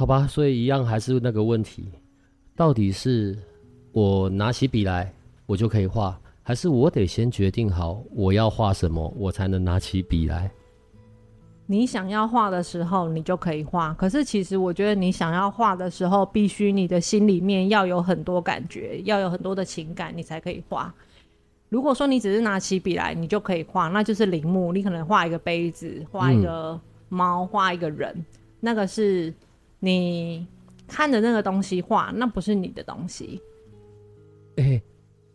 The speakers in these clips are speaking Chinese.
好吧，所以一样还是那个问题，到底是我拿起笔来我就可以画，还是我得先决定好我要画什么，我才能拿起笔来？你想要画的时候，你就可以画。可是其实我觉得，你想要画的时候，必须你的心里面要有很多感觉，要有很多的情感，你才可以画。如果说你只是拿起笔来，你就可以画，那就是临摹。你可能画一个杯子，画一个猫，画一个人，那个是。你看着那个东西画，那不是你的东西。哎、欸，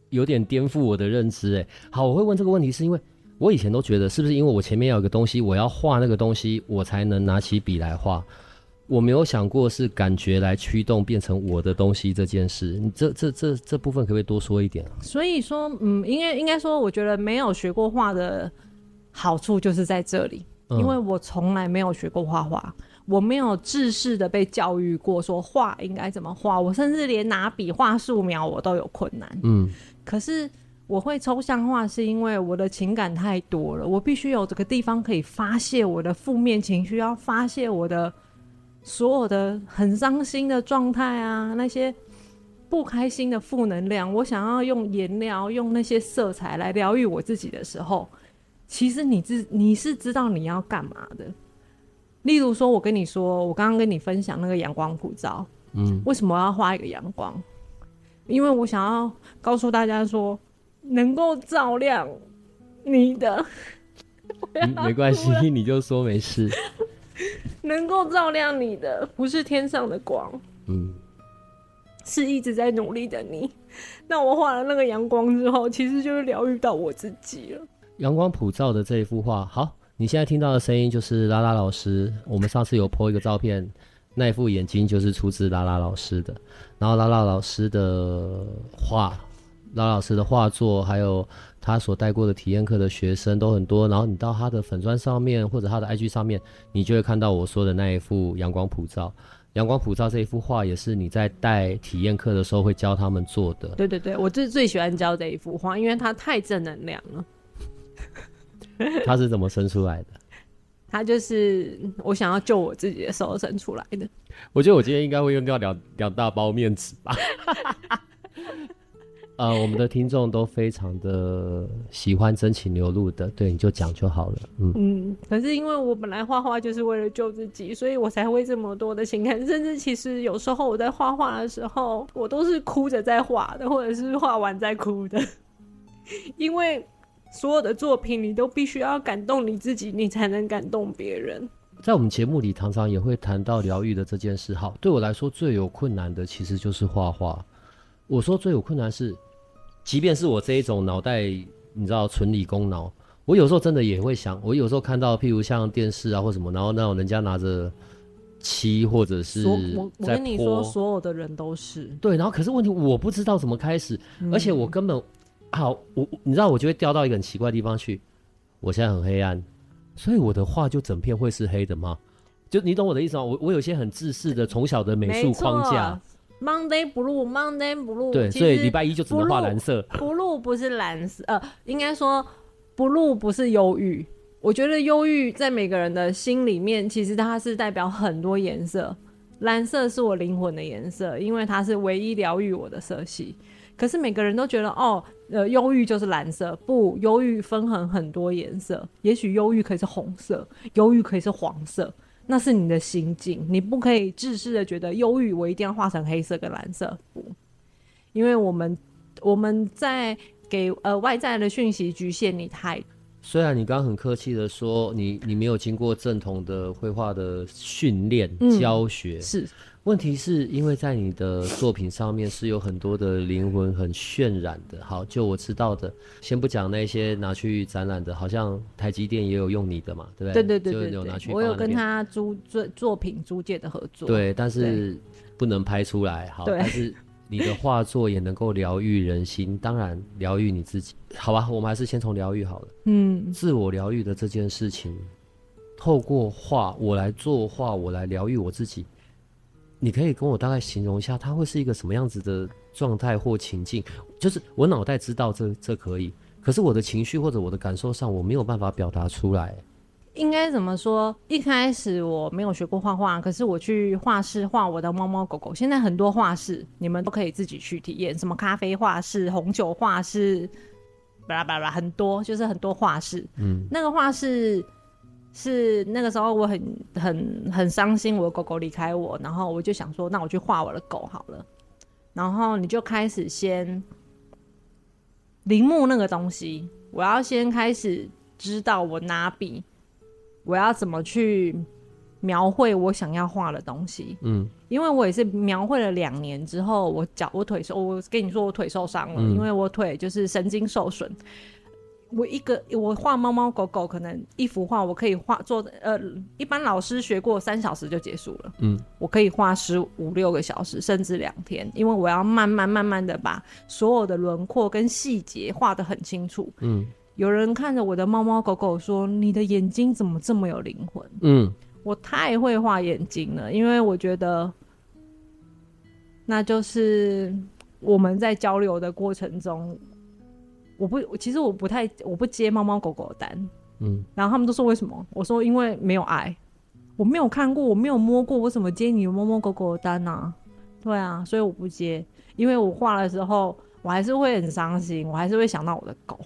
有点颠覆我的认知。哎，好，我会问这个问题，是因为我以前都觉得，是不是因为我前面要有个东西，我要画那个东西，我才能拿起笔来画。我没有想过是感觉来驱动变成我的东西这件事。你这这这这部分可不可以多说一点？所以说，嗯，应该应该说，我觉得没有学过画的好处就是在这里，嗯、因为我从来没有学过画画。我没有制式的被教育过，说画应该怎么画。我甚至连拿笔画素描我都有困难。嗯，可是我会抽象画，是因为我的情感太多了，我必须有这个地方可以发泄我的负面情绪，要发泄我的所有的很伤心的状态啊，那些不开心的负能量。我想要用颜料，用那些色彩来疗愈我自己的时候，其实你知你是知道你要干嘛的。例如说，我跟你说，我刚刚跟你分享那个阳光普照，嗯，为什么我要画一个阳光？因为我想要告诉大家说，能够照亮你的，嗯、没关系，你就说没事。能够照亮你的，不是天上的光，嗯，是一直在努力的你。那我画了那个阳光之后，其实就是疗愈到我自己了。阳光普照的这一幅画，好。你现在听到的声音就是拉拉老师。我们上次有 po 一个照片，那一副眼睛就是出自拉拉老师的。然后拉拉老师的画，拉老师的画作，还有他所带过的体验课的学生都很多。然后你到他的粉砖上面或者他的 IG 上面，你就会看到我说的那一幅阳光普照。阳光普照这一幅画也是你在带体验课的时候会教他们做的。对对对，我最最喜欢教这一幅画，因为它太正能量了。他是怎么生出来的？他就是我想要救我自己的时候生出来的。我觉得我今天应该会用掉两两大包面纸吧。呃，我们的听众都非常的喜欢真情流露的，对，你就讲就好了。嗯嗯，可是因为我本来画画就是为了救自己，所以我才会这么多的情感。甚至其实有时候我在画画的时候，我都是哭着在画的，或者是画完再哭的，因为。所有的作品，你都必须要感动你自己，你才能感动别人。在我们节目里，常常也会谈到疗愈的这件事。好，对我来说最有困难的其实就是画画。我说最有困难是，即便是我这一种脑袋，你知道纯理工脑，我有时候真的也会想，我有时候看到譬如像电视啊或什么，然后那种人家拿着漆或者是我我跟你说，所有的人都是对，然后可是问题我不知道怎么开始，嗯、而且我根本。好，我你知道，我就会掉到一个很奇怪的地方去。我现在很黑暗，所以我的画就整片会是黑的吗？就你懂我的意思吗？我我有些很自私的从小的美术框架。Monday Blue，Monday Blue。对，所以礼拜一就只能画蓝色。Blue 不是蓝色，呃，应该说 Blue 不是忧郁。我觉得忧郁在每个人的心里面，其实它是代表很多颜色。蓝色是我灵魂的颜色，因为它是唯一疗愈我的色系。可是每个人都觉得哦，呃，忧郁就是蓝色，不，忧郁分很很多颜色。也许忧郁可以是红色，忧郁可以是黄色，那是你的心境。你不可以自私的觉得忧郁我一定要画成黑色跟蓝色，不，因为我们我们在给呃外在的讯息局限你太。虽然你刚刚很客气的说你你没有经过正统的绘画的训练、嗯、教学，是问题是因为在你的作品上面是有很多的灵魂很渲染的。好，就我知道的，先不讲那些拿去展览的，好像台积电也有用你的嘛，对不对？对对对对，有拿去我有跟他租作作品租借的合作。对，但是不能拍出来。好，但是。你的画作也能够疗愈人心，当然疗愈你自己，好吧？我们还是先从疗愈好了。嗯，自我疗愈的这件事情，透过画，我来作画，我来疗愈我自己。你可以跟我大概形容一下，它会是一个什么样子的状态或情境？就是我脑袋知道这这可以，可是我的情绪或者我的感受上，我没有办法表达出来。应该怎么说？一开始我没有学过画画，可是我去画室画我的猫猫狗狗。现在很多画室，你们都可以自己去体验，什么咖啡画室、红酒画室，巴拉巴拉，很多就是很多画室。嗯，那个画室是那个时候我很很很伤心，我的狗狗离开我，然后我就想说，那我去画我的狗好了。然后你就开始先临摹那个东西，我要先开始知道我拿笔。我要怎么去描绘我想要画的东西？嗯，因为我也是描绘了两年之后，我脚我腿受，我跟你说我腿受伤了，嗯，因为我腿就是神经受损。我一个我画猫猫狗狗，可能一幅画我可以画做呃，一般老师学过三小时就结束了。嗯，我可以画十五六个小时，甚至两天，因为我要慢慢慢慢的把所有的轮廓跟细节画得很清楚。嗯。有人看着我的猫猫狗狗说：“你的眼睛怎么这么有灵魂？”嗯，我太会画眼睛了，因为我觉得那就是我们在交流的过程中，我不，其实我不太，我不接猫猫狗狗的单。嗯，然后他们都说为什么？我说因为没有爱，我没有看过，我没有摸过，我怎么接你的猫猫狗狗的单呢？啊？对啊，所以我不接，因为我画的时候，我还是会很伤心，我还是会想到我的狗。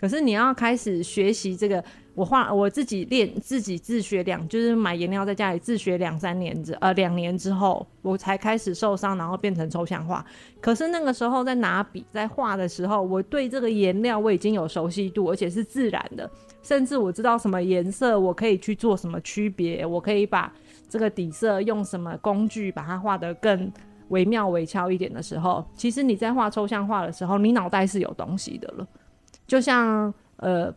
可是你要开始学习这个，我画我自己练，自己自学两，就是买颜料在家里自学两三年之，呃，两年之后，我才开始受伤，然后变成抽象画。可是那个时候在拿笔在画的时候，我对这个颜料我已经有熟悉度，而且是自然的，甚至我知道什么颜色我可以去做什么区别，我可以把这个底色用什么工具把它画得更惟妙惟肖一点的时候，其实你在画抽象画的时候，你脑袋是有东西的了。就像呃，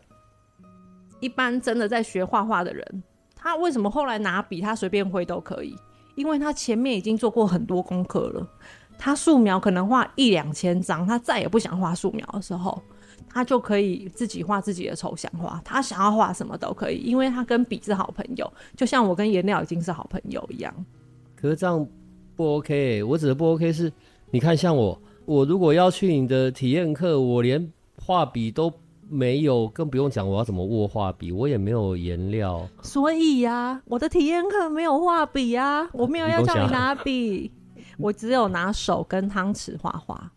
一般真的在学画画的人，他为什么后来拿笔他随便挥都可以？因为他前面已经做过很多功课了。他素描可能画一两千张，他再也不想画素描的时候，他就可以自己画自己的抽象画。他想要画什么都可以，因为他跟笔是好朋友，就像我跟颜料已经是好朋友一样。可是这样不 OK。我指的不 OK 是，你看像我，我如果要去你的体验课，我连。画笔都没有，更不用讲我要怎么握画笔，我也没有颜料。所以呀、啊，我的体验课没有画笔呀，我没有要叫你拿笔，我只有拿手跟汤匙画画。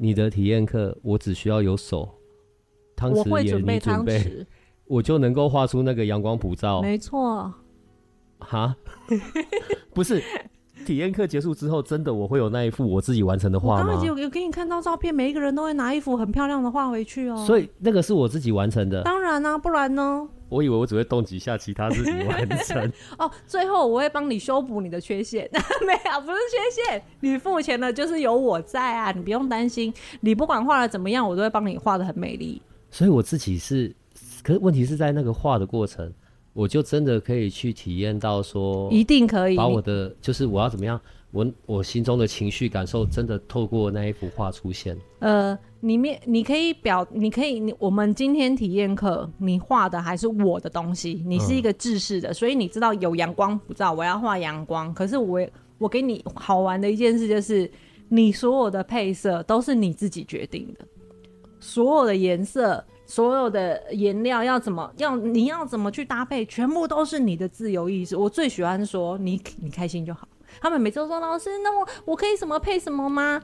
你的体验课，我只需要有手，汤匙我会准备汤匙，我就能够画出那个阳光普照。没错。哈？不是。体验课结束之后，真的我会有那一幅我自己完成的画吗？我刚刚有有给你看到照片，每一个人都会拿一幅很漂亮的画回去哦。所以那个是我自己完成的。当然啊，不然呢？我以为我只会动几下，其他自己完成。哦，最后我会帮你修补你的缺陷。没有，不是缺陷，你付钱的就是有我在啊，你不用担心。你不管画的怎么样，我都会帮你画的很美丽。所以我自己是，可是问题是在那个画的过程。我就真的可以去体验到说，一定可以把我的就是我要怎么样，我我心中的情绪感受真的透过那一幅画出现。呃，里面你可以表，你可以，你我们今天体验课，你画的还是我的东西，你是一个制式的，嗯、所以你知道有阳光普照，我要画阳光。可是我我给你好玩的一件事就是，你所有的配色都是你自己决定的，所有的颜色。所有的颜料要怎么要你要怎么去搭配，全部都是你的自由意志。我最喜欢说你你开心就好。他们每次都说老师，那我我可以什么配什么吗？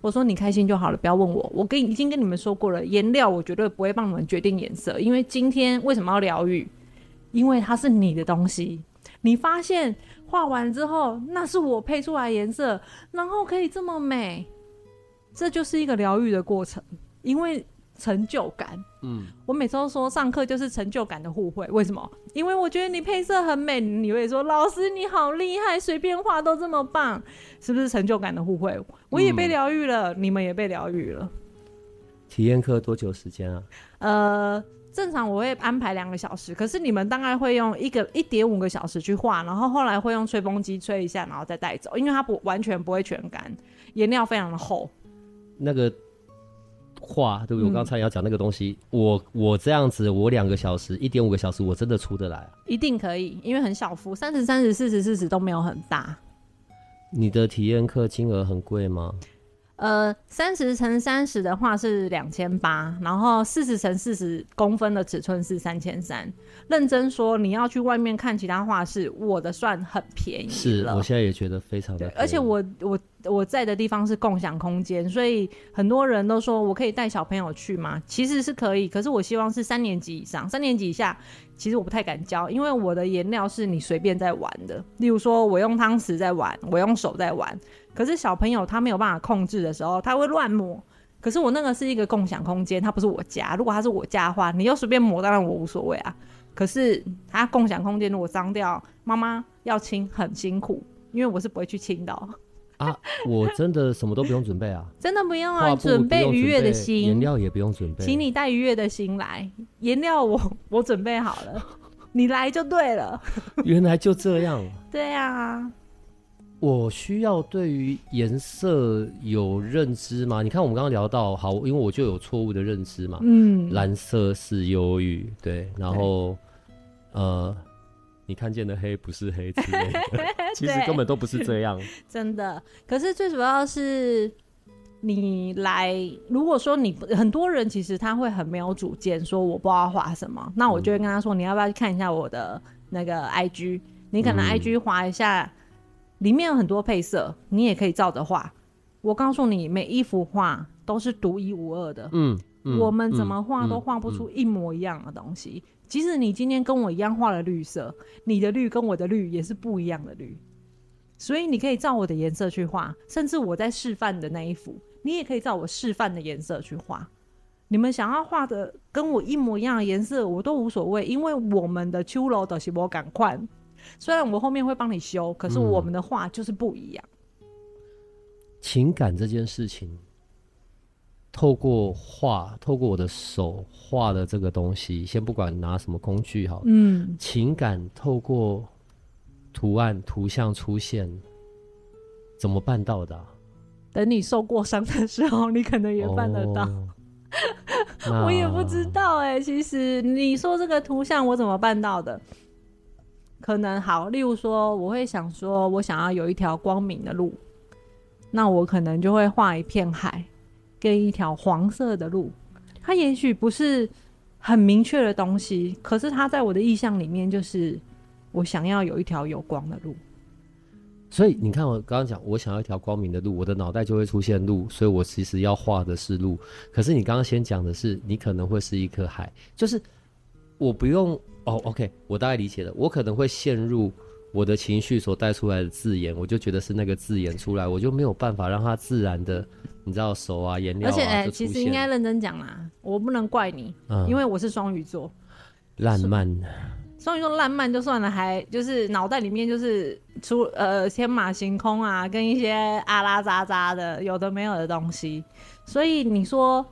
我说你开心就好了，不要问我。我跟已经跟你们说过了，颜料我绝对不会帮你们决定颜色，因为今天为什么要疗愈？因为它是你的东西。你发现画完之后，那是我配出来颜色，然后可以这么美，这就是一个疗愈的过程，因为。成就感。嗯，我每次都说上课就是成就感的互惠。为什么？因为我觉得你配色很美，你会说老师你好厉害，随便画都这么棒，是不是成就感的互惠？我也被疗愈了，嗯，你们也被疗愈了。体验课多久时间啊？呃。正常我会安排两个小时，可是你们大概会用一个一点五个小时去画，然后后来会用吹风机吹一下，然后再带走，因为它不完全不会全干，颜料非常的厚。那个画对不对？我刚才要讲那个东西，嗯、我我这样子，我两个小时一点五个小时，我真的出得来啊？一定可以，因为很小幅，三十、三十、四十、四十都没有很大。你的体验课金额很贵吗？呃，三十乘三十的话是两千八，然后四十乘四十公分的尺寸是三千三。认真说，你要去外面看其他画室，我的算很便宜。是，我现在也觉得非常的便宜。而且我我我在的地方是共享空间，所以很多人都说我可以带小朋友去吗？其实是可以，可是我希望是三年级以上，三年级以下。其实我不太敢教，因为我的颜料是你随便在玩的。例如说，我用汤匙在玩，我用手在玩。可是小朋友他没有办法控制的时候，他会乱抹。可是我那个是一个共享空间，它不是我家。如果它是我家的话，你又随便抹，当然我无所谓啊。可是它共享空间如果脏掉，妈妈要清很辛苦，因为我是不会去清的。啊，我真的什么都不用准备啊！真的不用啊，准备愉悦的心，颜料也不用准备，请你带愉悦的心来，颜料我 我准备好了，你来就对了。原来就这样。对啊，我需要对于颜色有认知吗？你看我们刚刚聊到，好，因为我就有错误的认知嘛。嗯，蓝色是忧郁，对，然后呃。你看见的黑不是黑之类的，其实根本都不是这样。真的，可是最主要是你来。如果说你很多人其实他会很没有主见，说我不知道画什么，那我就会跟他说，你要不要去看一下我的那个 IG？你可能 IG 划一下，里面有很多配色，你也可以照着画。我告诉你，每一幅画都是独一无二的。嗯，嗯，我们怎么画都画不出一模一样的东西。即使你今天跟我一样画了绿色，你的绿跟我的绿也是不一样的绿，所以你可以照我的颜色去画，甚至我在示范的那一幅，你也可以照我示范的颜色去画。你们想要画的跟我一模一样的颜色，我都无所谓，因为我们的秋楼的是我赶快。虽然我后面会帮你修，可是我们的画就是不一样。嗯。情感这件事情。透过画，透过我的手画的这个东西，先不管拿什么工具好，嗯，情感透过图案、图像出现，怎么办到的啊？等你受过伤的时候，你可能也办得到。哦、我也不知道哎、欸，其实你说这个图像我怎么办到的？可能好，例如说，我会想说，我想要有一条光明的路，那我可能就会画一片海。跟一条黄色的路，它也许不是很明确的东西，可是它在我的意象里面，就是我想要有一条有光的路。所以你看，我刚刚讲，我想要一条光明的路，我的脑袋就会出现路，所以我其实要画的是路。可是你刚刚先讲的是，你可能会是一颗海，就是我不用哦，OK，我大概理解了，我可能会陷入。我的情绪所带出来的字眼，我就觉得是那个字眼出来，我就没有办法让它自然的，你知道手啊、颜料啊。而且，哎、欸，其实应该认真讲啦，我不能怪你，嗯、因为我是双鱼座，烂漫。双鱼座烂漫就算了，还就是脑袋里面就是出呃天马行空啊，跟一些阿拉渣渣的有的没有的东西。所以你说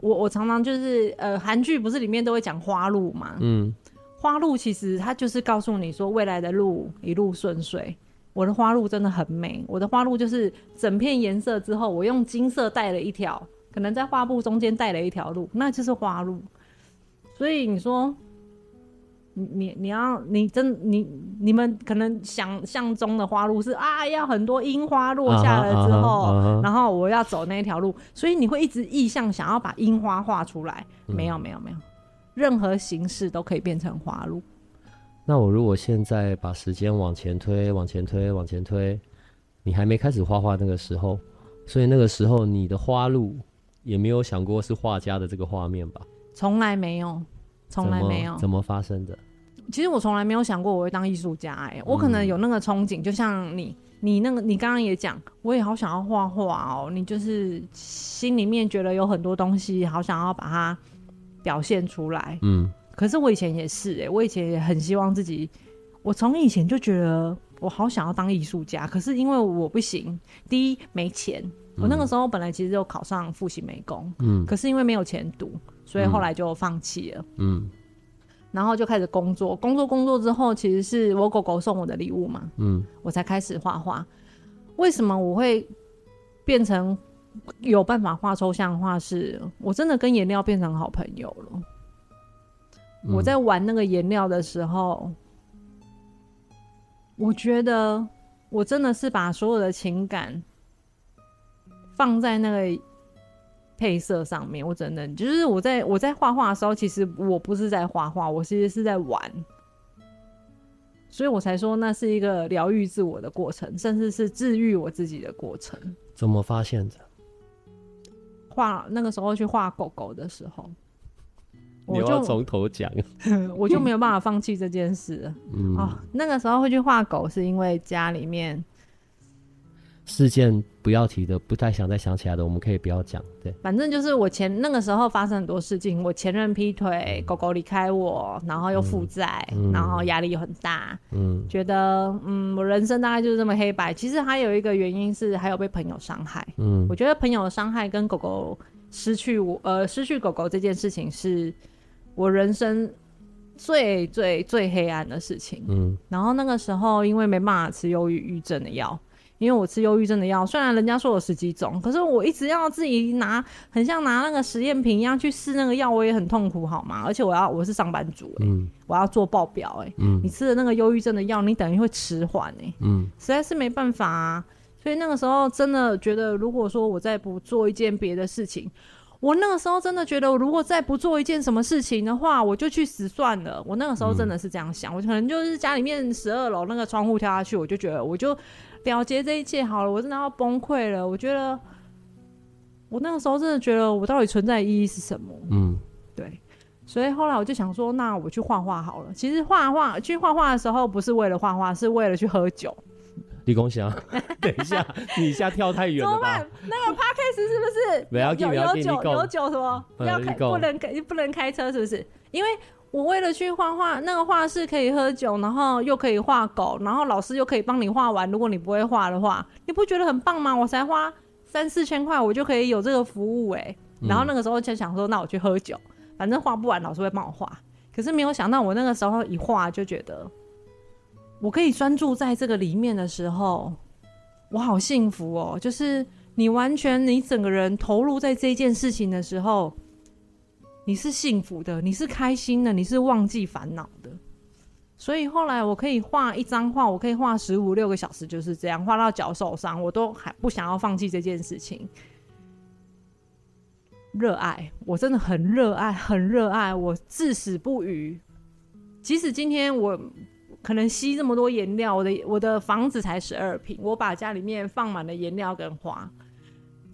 我我常常就是呃韩剧不是里面都会讲花路嘛？嗯。花路其实它就是告诉你说，未来的路一路顺遂。我的花路真的很美，我的花路就是整片颜色之后，我用金色带了一条，可能在画布中间带了一条路，那就是花路。所以你说，你你你要你真你你们可能想象中的花路是啊，要很多樱花落下了之后，然后我要走那一条路，所以你会一直意向想要把樱花画出来。没有没有没有。任何形式都可以变成花路。那我如果现在把时间往前推，往前推，往前推，你还没开始画画那个时候，所以那个时候你的花路也没有想过是画家的这个画面吧？从来没有，从来没有怎。怎么发生的？其实我从来没有想过我会当艺术家、欸。哎，我可能有那个憧憬，嗯、就像你，你那个你刚刚也讲，我也好想要画画哦，你就是心里面觉得有很多东西，好想要把它表现出来。嗯，可是我以前也是哎、欸，我以前也很希望自己，我从以前就觉得我好想要当艺术家，可是因为我不行，第一没钱，我那个时候本来其实就考上复习美工，嗯，可是因为没有钱读，所以后来就放弃了，嗯。嗯。然后就开始工作，工作工作之后，其实是我狗狗送我的礼物嘛，嗯，我才开始画画。为什么我会变成有办法画抽象画？是我真的跟颜料变成好朋友了。我在玩那个颜料的时候，我觉得我真的是把所有的情感放在那个。配色上面，我真的就是我在我在画画的时候，其实我不是在画画，我其实是在玩，所以我才说那是一个疗愈自我的过程，甚至是治愈我自己的过程。怎么发现的？画那个时候去画狗狗的时候，我就从头讲，我就没有办法放弃这件事。嗯，哦，那个时候会去画狗，是因为家里面。事件不要提的，不太想再想起来的，我们可以不要讲。对，反正就是我前那个时候发生很多事情，我前任劈腿，狗狗离开我，然后又负债，嗯、然后压力又很大，嗯，觉得嗯，我人生大概就是这么黑白。其实还有一个原因是，还有被朋友伤害。嗯，我觉得朋友的伤害跟狗狗失去我，呃，失去狗狗这件事情是我人生最最最黑暗的事情。嗯，然后那个时候因为没办法吃忧郁症的药。因为我吃忧郁症的药，虽然人家说有十几种，可是我一直要自己拿，很像拿那个实验品一样去试那个药，我也很痛苦，好吗？而且我要我是上班族、欸，嗯，我要做报表、欸，哎，嗯，你吃的那个忧郁症的药，你等于会迟缓，哎，嗯，实在是没办法啊。所以那个时候真的觉得，如果说我再不做一件别的事情，我那个时候真的觉得，我如果再不做一件什么事情的话，我就去死算了。我那个时候真的是这样想，嗯、我可能就是家里面十二楼那个窗户跳下去，我就觉得我就。了结这一切好了，我真的要崩溃了。我觉得我那个时候真的觉得我到底存在意义是什么？嗯，对。所以后来我就想说，那我去画画好了。其实画画去画画的时候，不是为了画画，是为了去喝酒。李恭祥，等一下，你一下跳太远了吧？那个 Podcast 是不是？不要有有酒有酒什么？不要开不能开不能开车是不是？因为。我为了去画画，那个画室可以喝酒，然后又可以画狗，然后老师又可以帮你画完。如果你不会画的话，你不觉得很棒吗？我才花三四千块，我就可以有这个服务哎、欸。然后那个时候就想说，那我去喝酒，反正画不完，老师会帮我画。可是没有想到，我那个时候一画就觉得，我可以专注在这个里面的时候，我好幸福哦。就是你完全你整个人投入在这件事情的时候。你是幸福的，你是开心的，你是忘记烦恼的。所以后来我可以画一张画，我可以画十五六个小时，就是这样画到脚受伤，我都还不想要放弃这件事情。热爱，我真的很热爱，很热爱，我至死不渝。即使今天我可能吸这么多颜料，我的我的房子才十二平，我把家里面放满了颜料跟花。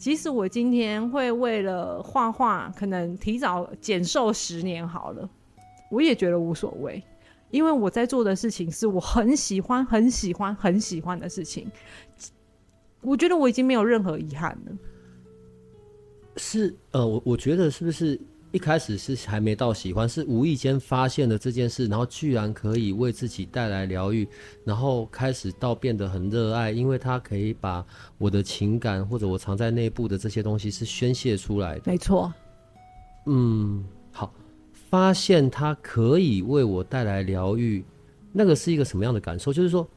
即使我今天会为了画画，可能提早减寿十年好了，我也觉得无所谓，因为我在做的事情是我很喜欢、很喜欢、很喜欢的事情。我觉得我已经没有任何遗憾了。是，呃，我我觉得是不是？一开始是还没到喜欢，是无意间发现了这件事，然后居然可以为自己带来疗愈，然后开始到变得很热爱，因为它可以把我的情感或者我藏在内部的这些东西是宣泄出来的。没错。嗯，好，发现它可以为我带来疗愈，那个是一个什么样的感受？就是说，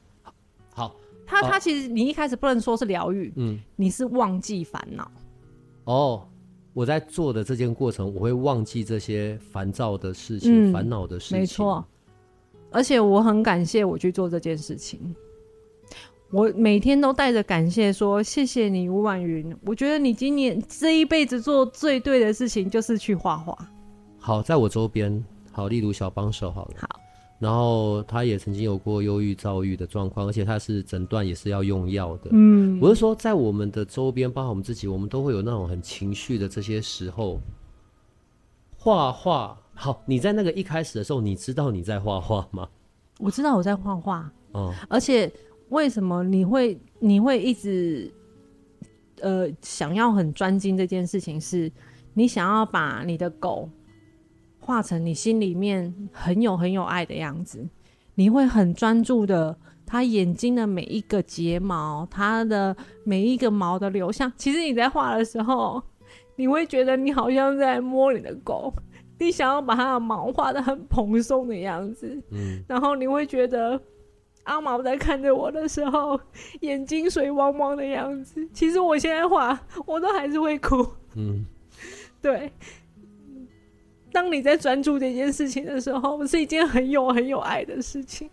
好，他他其实你一开始不能说是疗愈，嗯，你是忘记烦恼。哦。我在做的这件过程，我会忘记这些烦躁的事情、烦恼、嗯、的事情。没错，而且我很感谢我去做这件事情。我每天都带着感谢说：“谢谢你，吴婉云。我觉得你今年这一辈子做最对的事情就是去画画。”好，在我周边，好，例如小帮手，好了。好。然后他也曾经有过忧郁、躁郁的状况，而且他是诊断也是要用药的。嗯，我是说，在我们的周边，包括我们自己，我们都会有那种很情绪的这些时候。画画，好，你在那个一开始的时候，你知道你在画画吗？我知道我在画画。哦，而且为什么你会你会一直呃想要很专精这件事情是？是你想要把你的狗画成你心里面很有很有爱的样子，你会很专注的，它眼睛的每一个睫毛，它的每一个毛的流向。其实你在画的时候，你会觉得你好像在摸你的狗，你想要把它的毛画的很蓬松的样子，嗯，然后你会觉得阿毛在看着我的时候，眼睛水汪汪的样子。其实我现在画，我都还是会哭，嗯。对，当你在专注这件事情的时候，是一件很有很有爱的事情。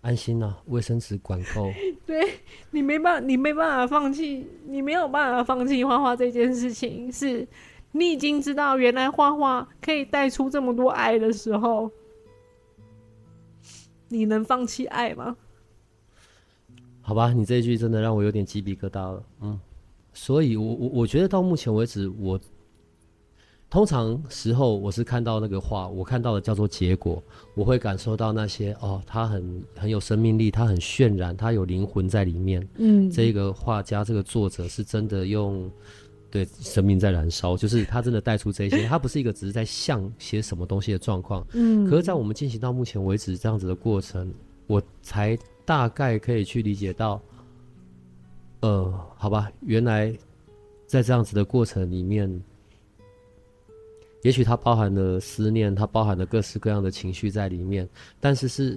安心呐，卫生纸管够。对，你没办法，你没办法放弃，你没有办法放弃画画这件事情。是你已经知道，原来画画可以带出这么多爱的时候，你能放弃爱吗？好吧，你这一句真的让我有点鸡皮疙瘩了。嗯，所以我我我觉得到目前为止我。通常时候，我是看到那个画，我看到的叫做结果，我会感受到那些哦，它很很有生命力，它很渲染，它有灵魂在里面。嗯，这个画家，这个作者是真的用对生命在燃烧，就是他真的带出这些，他不是一个只是在像写什么东西的状况。嗯，可是，在我们进行到目前为止这样子的过程，我才大概可以去理解到，呃，好吧，原来在这样子的过程里面。也许它包含了思念，它包含了各式各样的情绪在里面，但是是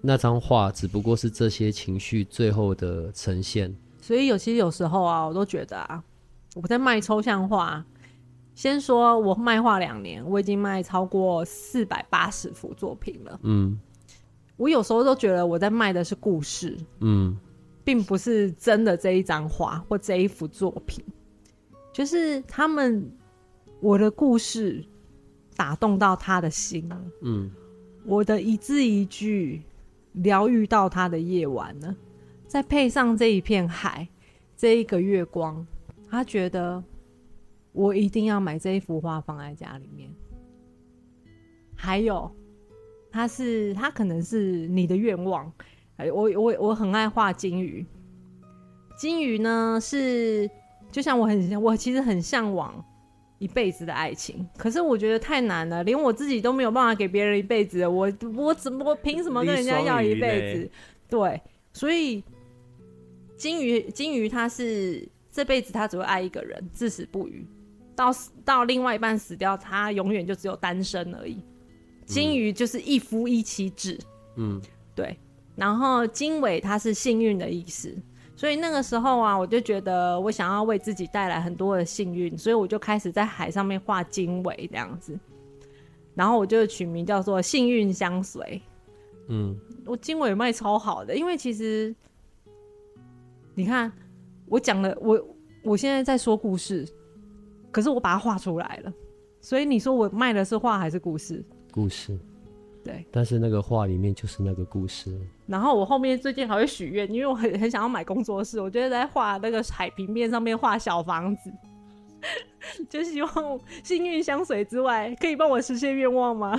那张画只不过是这些情绪最后的呈现。所以有其实有时候啊，我都觉得啊，我在卖抽象画。先说我卖画两年，我已经卖超过四百八十幅作品了。嗯，我有时候都觉得我在卖的是故事，嗯，并不是真的这一张画或这一幅作品，就是他们。我的故事打动到他的心，嗯，我的一字一句疗愈到他的夜晚呢，再配上这一片海，这一个月光，他觉得我一定要买这一幅画放在家里面。还有，他是他可能是你的愿望，我我我很爱画金鱼，金鱼呢是就像我很我其实很向往。一辈子的爱情，可是我觉得太难了，连我自己都没有办法给别人一辈子，我我怎么我凭什么跟人家要一辈子？对，所以金鱼金鱼它是这辈子它只会爱一个人，至死不渝，到到另外一半死掉，它永远就只有单身而已。金鱼就是一夫一妻制，嗯，对，然后经纬它是幸运的意思。所以那个时候啊，我就觉得我想要为自己带来很多的幸运，所以我就开始在海上面画经纬这样子，然后我就取名叫做“幸运相随”。嗯，我经纬卖超好的，因为其实你看，我讲了，我我现在在说故事，可是我把它画出来了，所以你说我卖的是画还是故事？故事。对，但是那个画里面就是那个故事。然后我后面最近还会许愿，因为我很很想要买工作室，我觉得在画那个海平面上面画小房子，就希望幸运相随之外，可以帮我实现愿望吗？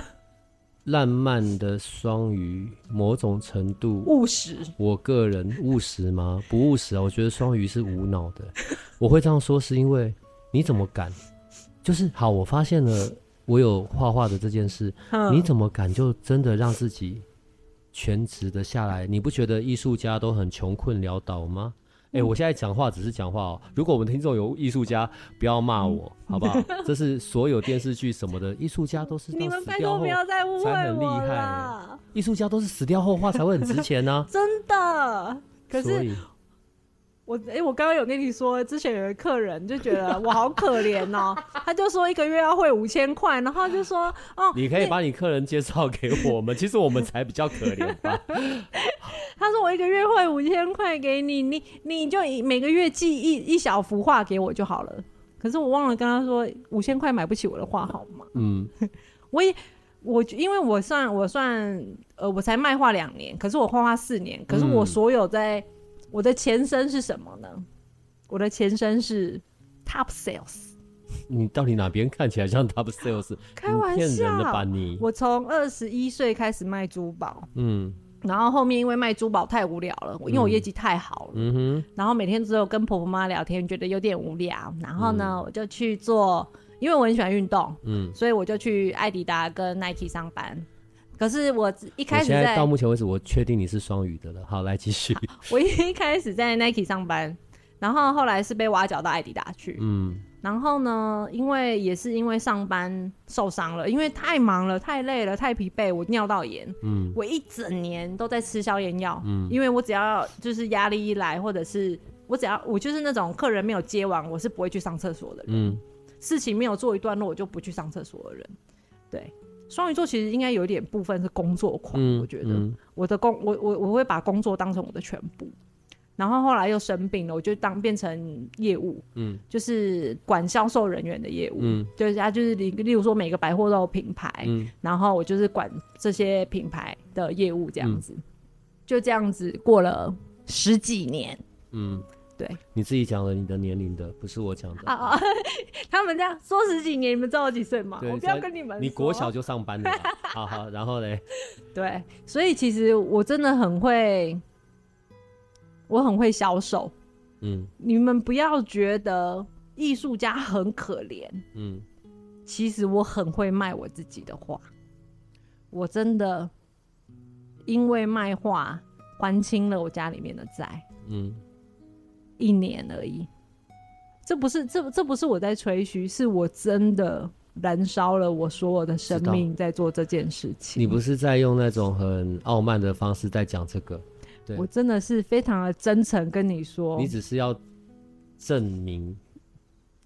浪漫的双鱼，某种程度务实。我个人务实吗？不务实啊，我觉得双鱼是无脑的。我会这样说是因为你怎么敢？就是好，我发现了。我有画画的这件事，你怎么敢就真的让自己全职的下来？你不觉得艺术家都很穷困潦倒吗？哎、欸，我现在讲话只是讲话哦。如果我们听众有艺术家，不要骂我，好不好？这是所有电视剧什么的，艺术家都是你们拜托不要再误会才很厉害。艺术家都是死掉后画才会很值钱呢、啊，真的。可是。我哎、欸，我刚刚有跟你说，之前有个客人就觉得 我好可怜哦，他就说一个月要汇五千块，然后就说哦，你可以把你客人介绍给我们，其实我们才比较可怜吧。他说我一个月汇五千块给你，你你就每个月寄一一小幅画给我就好了。可是我忘了跟他说，五千块买不起我的画好吗？嗯，我也我因为我算我算呃，我才卖画两年，可是我画画四年，可是我所有在。我的前身是什么呢？我的前身是 Top Sales。你到底哪边看起来像 Top Sales？开玩笑，吧你！我从二十一岁开始卖珠宝，嗯，然后后面因为卖珠宝太无聊了，因为我业绩太好了，嗯哼，然后每天只有跟婆婆妈聊天，觉得有点无聊。然后呢，嗯、我就去做，因为我很喜欢运动，嗯，所以我就去艾迪达跟 Nike 上班。可是我一开始在，在到目前为止，我确定你是双语的了。好，来继续。我一开始在 Nike 上班，然后后来是被挖角到艾迪达去，嗯。然后呢，因为也是因为上班受伤了，因为太忙了、太累了、太疲惫，我尿道炎。嗯，我一整年都在吃消炎药。嗯，因为我只要就是压力一来，或者是我只要我就是那种客人没有接完，我是不会去上厕所的人。嗯，事情没有做一段落，我就不去上厕所的人。对，双鱼座其实应该有一点部分是工作狂，嗯、我觉得、嗯、我的工我我我会把工作当成我的全部。然后后来又生病了，我就当变成业务，嗯，就是管销售人员的业务，嗯，就是他就是例例如说每个百货都有品牌，嗯，然后我就是管这些品牌的业务这样子，嗯、就这样子过了十几年，嗯，对，你自己讲了你的年龄的，不是我讲的。啊啊，他们这样说十几年，你们知道我几岁吗？我不要跟你们，你国小就上班了，好好，然后嘞，对，所以其实我真的很会。我很会销售，嗯，你们不要觉得艺术家很可怜，嗯，其实我很会卖我自己的画，我真的因为卖画还清了我家里面的债，嗯，一年而已，这不是这这不是我在吹嘘，是我真的燃烧了我所有的生命在做这件事情。你不是在用那种很傲慢的方式在讲这个？对我真的是非常的真诚跟你说，你只是要证明，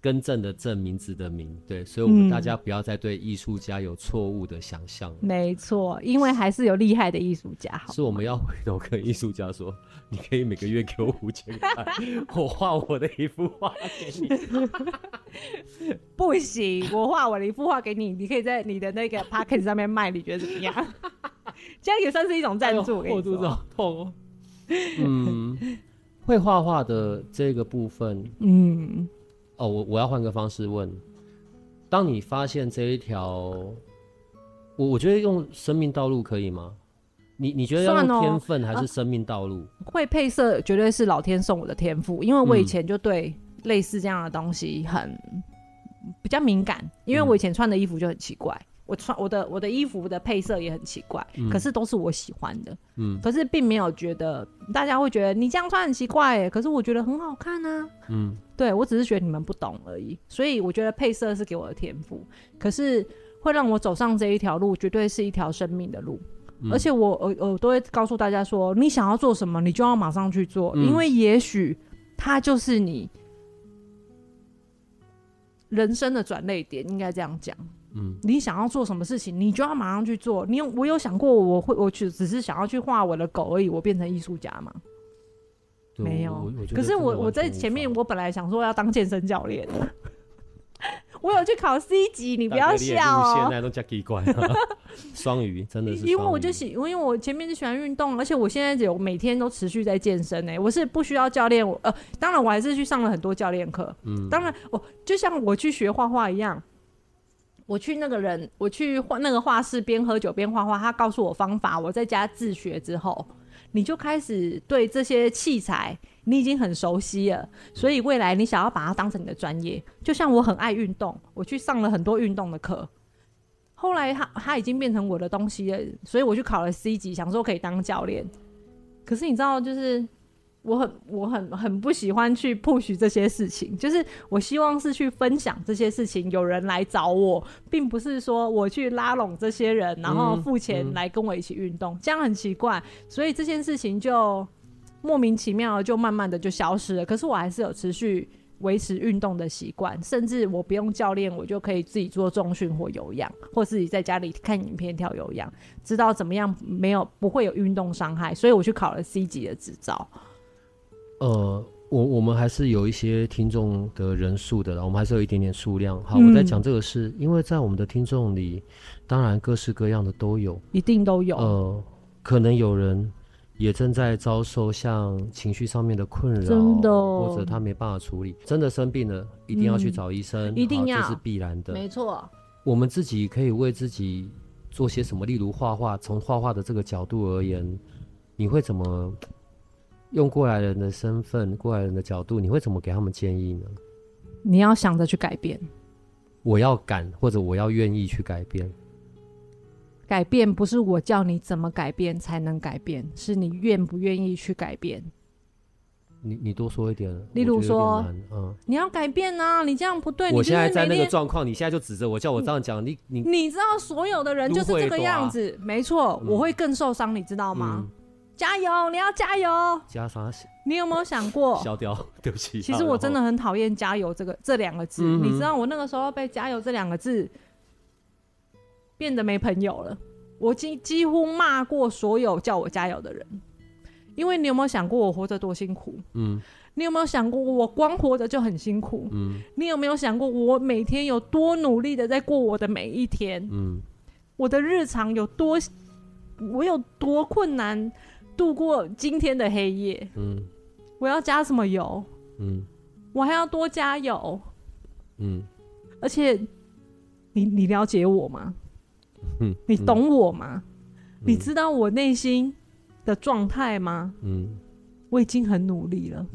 更正的正名字的名，对，所以我们大家不要再对艺术家有错误的想象。嗯。没错，因为还是有厉害的艺术家好。是我们要回头跟艺术家说，你可以每个月给我五千块，我画我的一幅画给你。不行，我画我的一幅画给你，你可以在你的那个 Podcast 上面卖，你觉得怎么样？这样也算是一种赞助。我肚子好痛哦。嗯，会画画的这个部分，嗯，哦，我我要换个方式问，当你发现这一条，我我觉得用生命道路可以吗？你你觉得要用天分还是生命道路？哦啊、会配色绝对是老天送我的天赋，因为我以前就对类似这样的东西很比较敏感，因为我以前穿的衣服就很奇怪。我穿我的我的衣服的配色也很奇怪，嗯、可是都是我喜欢的，嗯，可是并没有觉得大家会觉得你这样穿很奇怪耶，可是我觉得很好看啊，嗯，对，我只是觉得你们不懂而已，所以我觉得配色是给我的天赋，可是会让我走上这一条路，绝对是一条生命的路，嗯、而且我我我都会告诉大家说，你想要做什么，你就要马上去做，嗯、因为也许它就是你人生的转捩点，应该这样讲。嗯，你想要做什么事情，你就要马上去做。你有我有想过，我会我去只是想要去画我的狗而已，我变成艺术家吗？对没有。可是我我在前面，我本来想说要当健身教练，我有去考 C 级，你不要笑哦。现在都加奇怪，双鱼真的是。因为我就喜，因为我前面就喜欢运动，而且我现在有每天都持续在健身呢。我是不需要教练，我呃，当然我还是去上了很多教练课。嗯，当然我就像我去学画画一样。我去那个人，我去画那个画室，边喝酒边画画。他告诉我方法，我在家自学之后，你就开始对这些器材你已经很熟悉了。所以未来你想要把它当成你的专业，就像我很爱运动，我去上了很多运动的课。后来他他已经变成我的东西了，所以我去考了 C 级，想说可以当教练。可是你知道，就是。我很我很很不喜欢去 push 这些事情，就是我希望是去分享这些事情，有人来找我，并不是说我去拉拢这些人，然后付钱来跟我一起运动，嗯嗯、这样很奇怪，所以这件事情就莫名其妙的就慢慢的就消失了。可是我还是有持续维持运动的习惯，甚至我不用教练，我就可以自己做重训或有氧，或自己在家里看影片跳有氧，知道怎么样没有不会有运动伤害，所以我去考了 C 级的执照。呃，我我们还是有一些听众的人数的，我们还是有一点点数量。好，嗯、我在讲这个是因为在我们的听众里，当然各式各样的都有，一定都有。呃，可能有人也正在遭受像情绪上面的困扰，真的，或者他没办法处理，真的生病了，一定要去找医生，嗯、一定要，这是必然的，没错。我们自己可以为自己做些什么？例如画画，从画画的这个角度而言。你会怎么用过来人的身份、过来人的角度，你会怎么给他们建议呢？你要想着去改变。我要敢，或者我要愿意去改变。改变不是我叫你怎么改变才能改变，是你愿不愿意去改变。你你多说一点。例如说，嗯，你要改变啊，你这样不对。我现在在那个状况，你现在就指着我叫我这样讲，你你你知道所有的人就是这个样子，没错，我会更受伤，你知道吗？加油，你要加油。加啥？你有没有想过？消掉，对不起。其实我真的很讨厌“加油”这个这两个字。你知道我那个时候被“加油”这两个字变得没朋友了。我几几乎骂过所有叫我加油的人。因为你有没有想过我活着多辛苦？嗯。你有没有想过我光活着就很辛苦？嗯。你有没有想过我每天有多努力的在过我的每一天？嗯。我的日常有多，我有多困难？度过今天的黑夜。嗯，我要加什么油？嗯，我还要多加油。嗯，而且你你了解我吗？嗯，你懂我吗？嗯，你知道我内心的状态吗？嗯，我已经很努力了。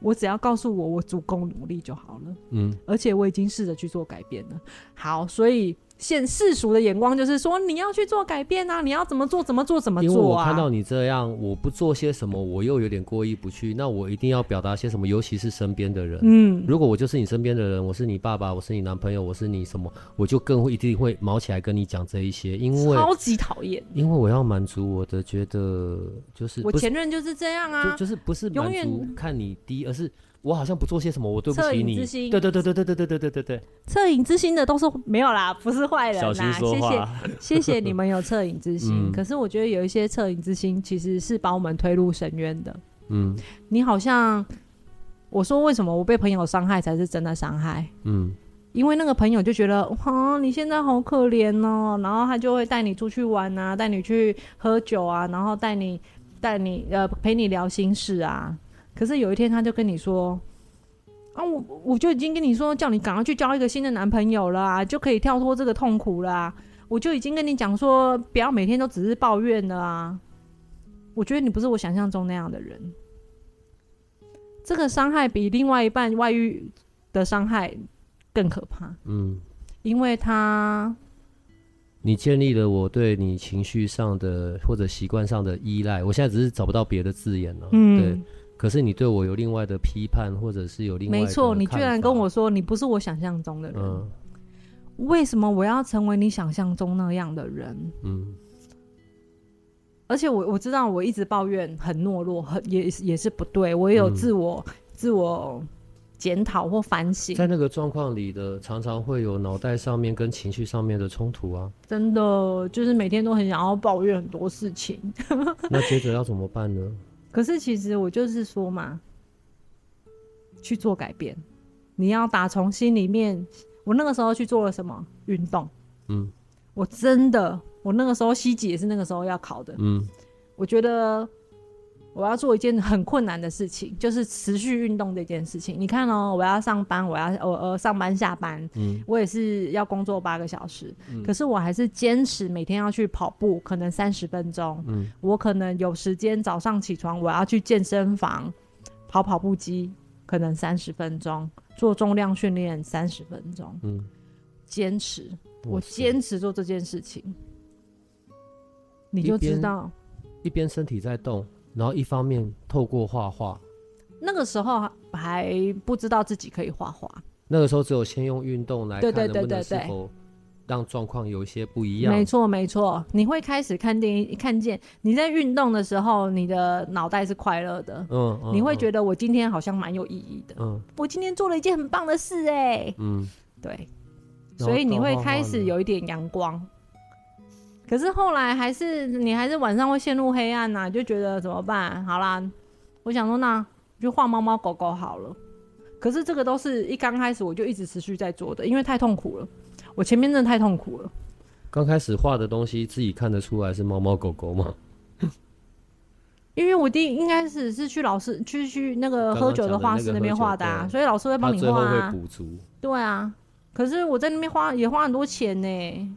我只要告诉我我足够努力就好了。嗯，而且我已经试着去做改变了。好，所以。现世俗的眼光就是说，你要去做改变啊，你要怎么做怎么做怎么做啊。因为我看到你这样，我不做些什么，我又有点过意不去，那我一定要表达些什么，尤其是身边的人。嗯，如果我就是你身边的人，我是你爸爸，我是你男朋友，我是你什么，我就更会一定会毛起来跟你讲这一些，因为超级讨厌。因为我要满足我的觉得，就是我前任就是这样啊，就，就是不是永远看你低，而是。我好像不做些什么，我对不起你。对对对对对对对对对对对。恻隐之心的都是没有啦，不是坏人啦。谢谢 谢谢你们有恻隐之心。嗯、可是我觉得有一些恻隐之心，其实是把我们推入深渊的。嗯。你好像我说为什么我被朋友伤害才是真的伤害？嗯。因为那个朋友就觉得哇，你现在好可怜哦，然后他就会带你出去玩啊，带你去喝酒啊，然后带你带你呃陪你聊心事啊。可是有一天，他就跟你说：“啊，我我就已经跟你说，叫你赶快去交一个新的男朋友了啊，就可以跳脱这个痛苦了啊。我就已经跟你讲说，不要每天都只是抱怨了啊。我觉得你不是我想象中那样的人。这个伤害比另外一半外遇的伤害更可怕。嗯，因为他，你建立了我对你情绪上的或者习惯上的依赖。我现在只是找不到别的字眼了。嗯，对。”可是你对我有另外的批判，或者是有另外的，没错，你居然跟我说你不是我想象中的人，嗯，为什么我要成为你想象中那样的人？嗯，而且我我知道我一直抱怨很懦弱，很也也是不对，我也有自我、嗯、自我检讨或反省，在那个状况里的常常会有脑袋上面跟情绪上面的冲突啊，真的就是每天都很想要抱怨很多事情，那接着要怎么办呢？可是其实我就是说嘛，去做改变，你要打从心里面。我那个时候去做了什么运动？嗯，我真的，我那个时候西级也是那个时候要考的。嗯，我觉得。我要做一件很困难的事情，就是持续运动这件事情。你看哦，我要上班，我要我呃上班下班，嗯，我也是要工作八个小时，嗯，可是我还是坚持每天要去跑步，可能三十分钟，嗯，我可能有时间早上起床，我要去健身房跑跑步机，可能三十分钟，做重量训练三十分钟，嗯，坚持，我坚持做这件事情，你就知道，一边身体在动。然后一方面透过画画，那个时候还不知道自己可以画画。那个时候只有先用运动来看能不能是否让状况有一些不一样。没错没错，你会开始看电影，看见你在运动的时候，你的脑袋是快乐的。嗯，嗯，你会觉得我今天好像蛮有意义的。嗯，我今天做了一件很棒的事哎。嗯，对，所以你会开始有一点阳光。可是后来还是你还是晚上会陷入黑暗呐、啊，就觉得怎么办？好啦，我想说那就画猫猫狗狗好了。可是这个都是一刚开始我就一直持续在做的，因为太痛苦了。我前面真的太痛苦了。刚开始画的东西自己看得出来是猫猫狗狗吗？因为我第一应该是是去老师去去那个喝酒的画室那边画的、啊，所以老师会帮你画啊。补足。对啊。可是我在那边花也花很多钱呢。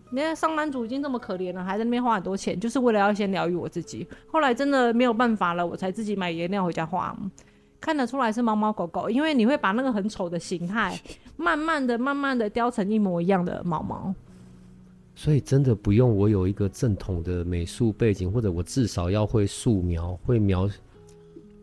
你看上班族已经这么可怜了，还在那边花很多钱，就是为了要先疗愈我自己。后来真的没有办法了，我才自己买颜料回家画。看得出来是猫猫狗狗，因为你会把那个很丑的形态，慢慢的、慢慢的雕成一模一样的毛毛。所以真的不用我有一个正统的美术背景，或者我至少要会素描，会描。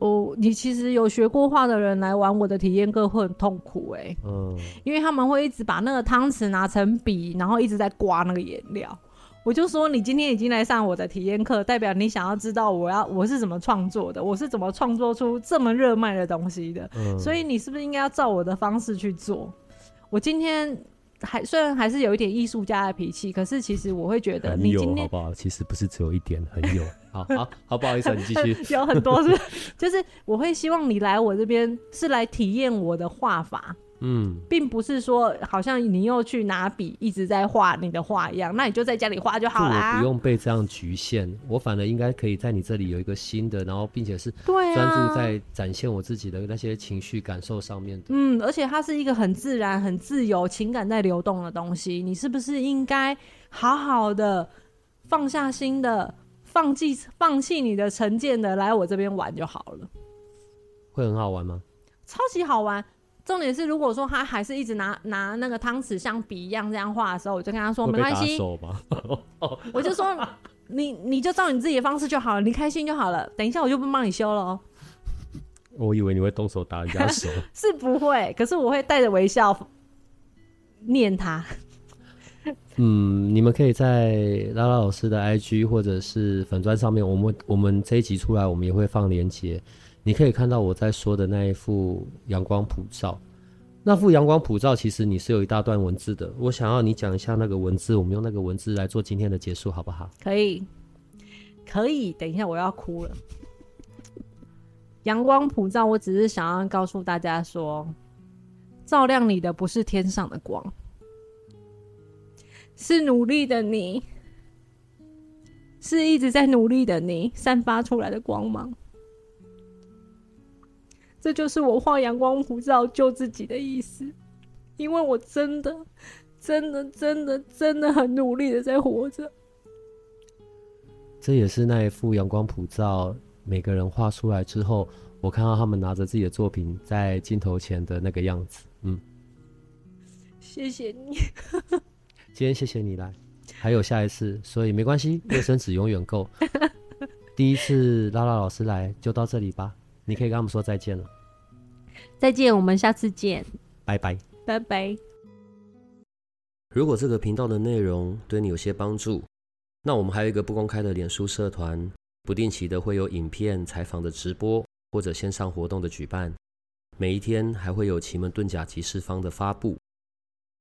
哦，你其实有学过画的人来玩我的体验课会很痛苦哎、欸，嗯，因为他们会一直把那个汤匙拿成笔，然后一直在刮那个颜料。我就说，你今天已经来上我的体验课，代表你想要知道我要我是怎么创作的，我是怎么创作出这么热卖的东西的。嗯，所以你是不是应该要照我的方式去做？我今天还虽然还是有一点艺术家的脾气，可是其实我会觉得你今天好不好？其实不是只有一点，很有。好好好，不好意思，你继续。有很多是，就是我会希望你来我这边是来体验我的画法。嗯，并不是说好像你又去拿笔一直在画你的画一样，那你就在家里画就好啦。我不用被这样局限，我反而应该可以在你这里有一个新的，然后并且是专注在展现我自己的那些情绪感受上面的。嗯，而且它是一个很自然、很自由、情感在流动的东西，你是不是应该好好的放下心的，放弃放弃你的成见的，来我这边玩就好了？会很好玩吗？超级好玩。重点是，如果说他还是一直拿拿那个汤匙像笔一样这样画的时候，我就跟他说没关系，我就说你你就照你自己的方式就好了，你开心就好了。等一下我就不帮你修了哦。我以为你会动手打人家手，是不会，可是我会带着微笑念他。嗯，你们可以在拉拉老师的 IG 或者是粉砖上面，我们我们这一集出来，我们也会放链接。你可以看到我在说的那一幅阳光普照，那幅阳光普照其实你是有一大段文字的，我想要你讲一下那个文字，我们用那个文字来做今天的结束，好不好？可以，可以。等一下，我要哭了。阳光普照，我只是想要告诉大家说，照亮你的不是天上的光，是努力的你，是一直在努力的你散发出来的光芒。这就是我画阳光普照救自己的意思，因为我真的、真的、真的、真的很努力的在活着。这也是那一幅阳光普照，每个人画出来之后，我看到他们拿着自己的作品在镜头前的那个样子。嗯，谢谢你。今天谢谢你来，还有下一次，所以没关系，卫生纸永远够。第一次拉拉老师来就到这里吧。你可以跟他们说再见了。再见，我们下次见。拜拜，拜拜。如果这个频道的内容对你有些帮助，那我们还有一个不公开的脸书社团，不定期的会有影片、采访的直播或者线上活动的举办。每一天还会有奇门遁甲集市方的发布。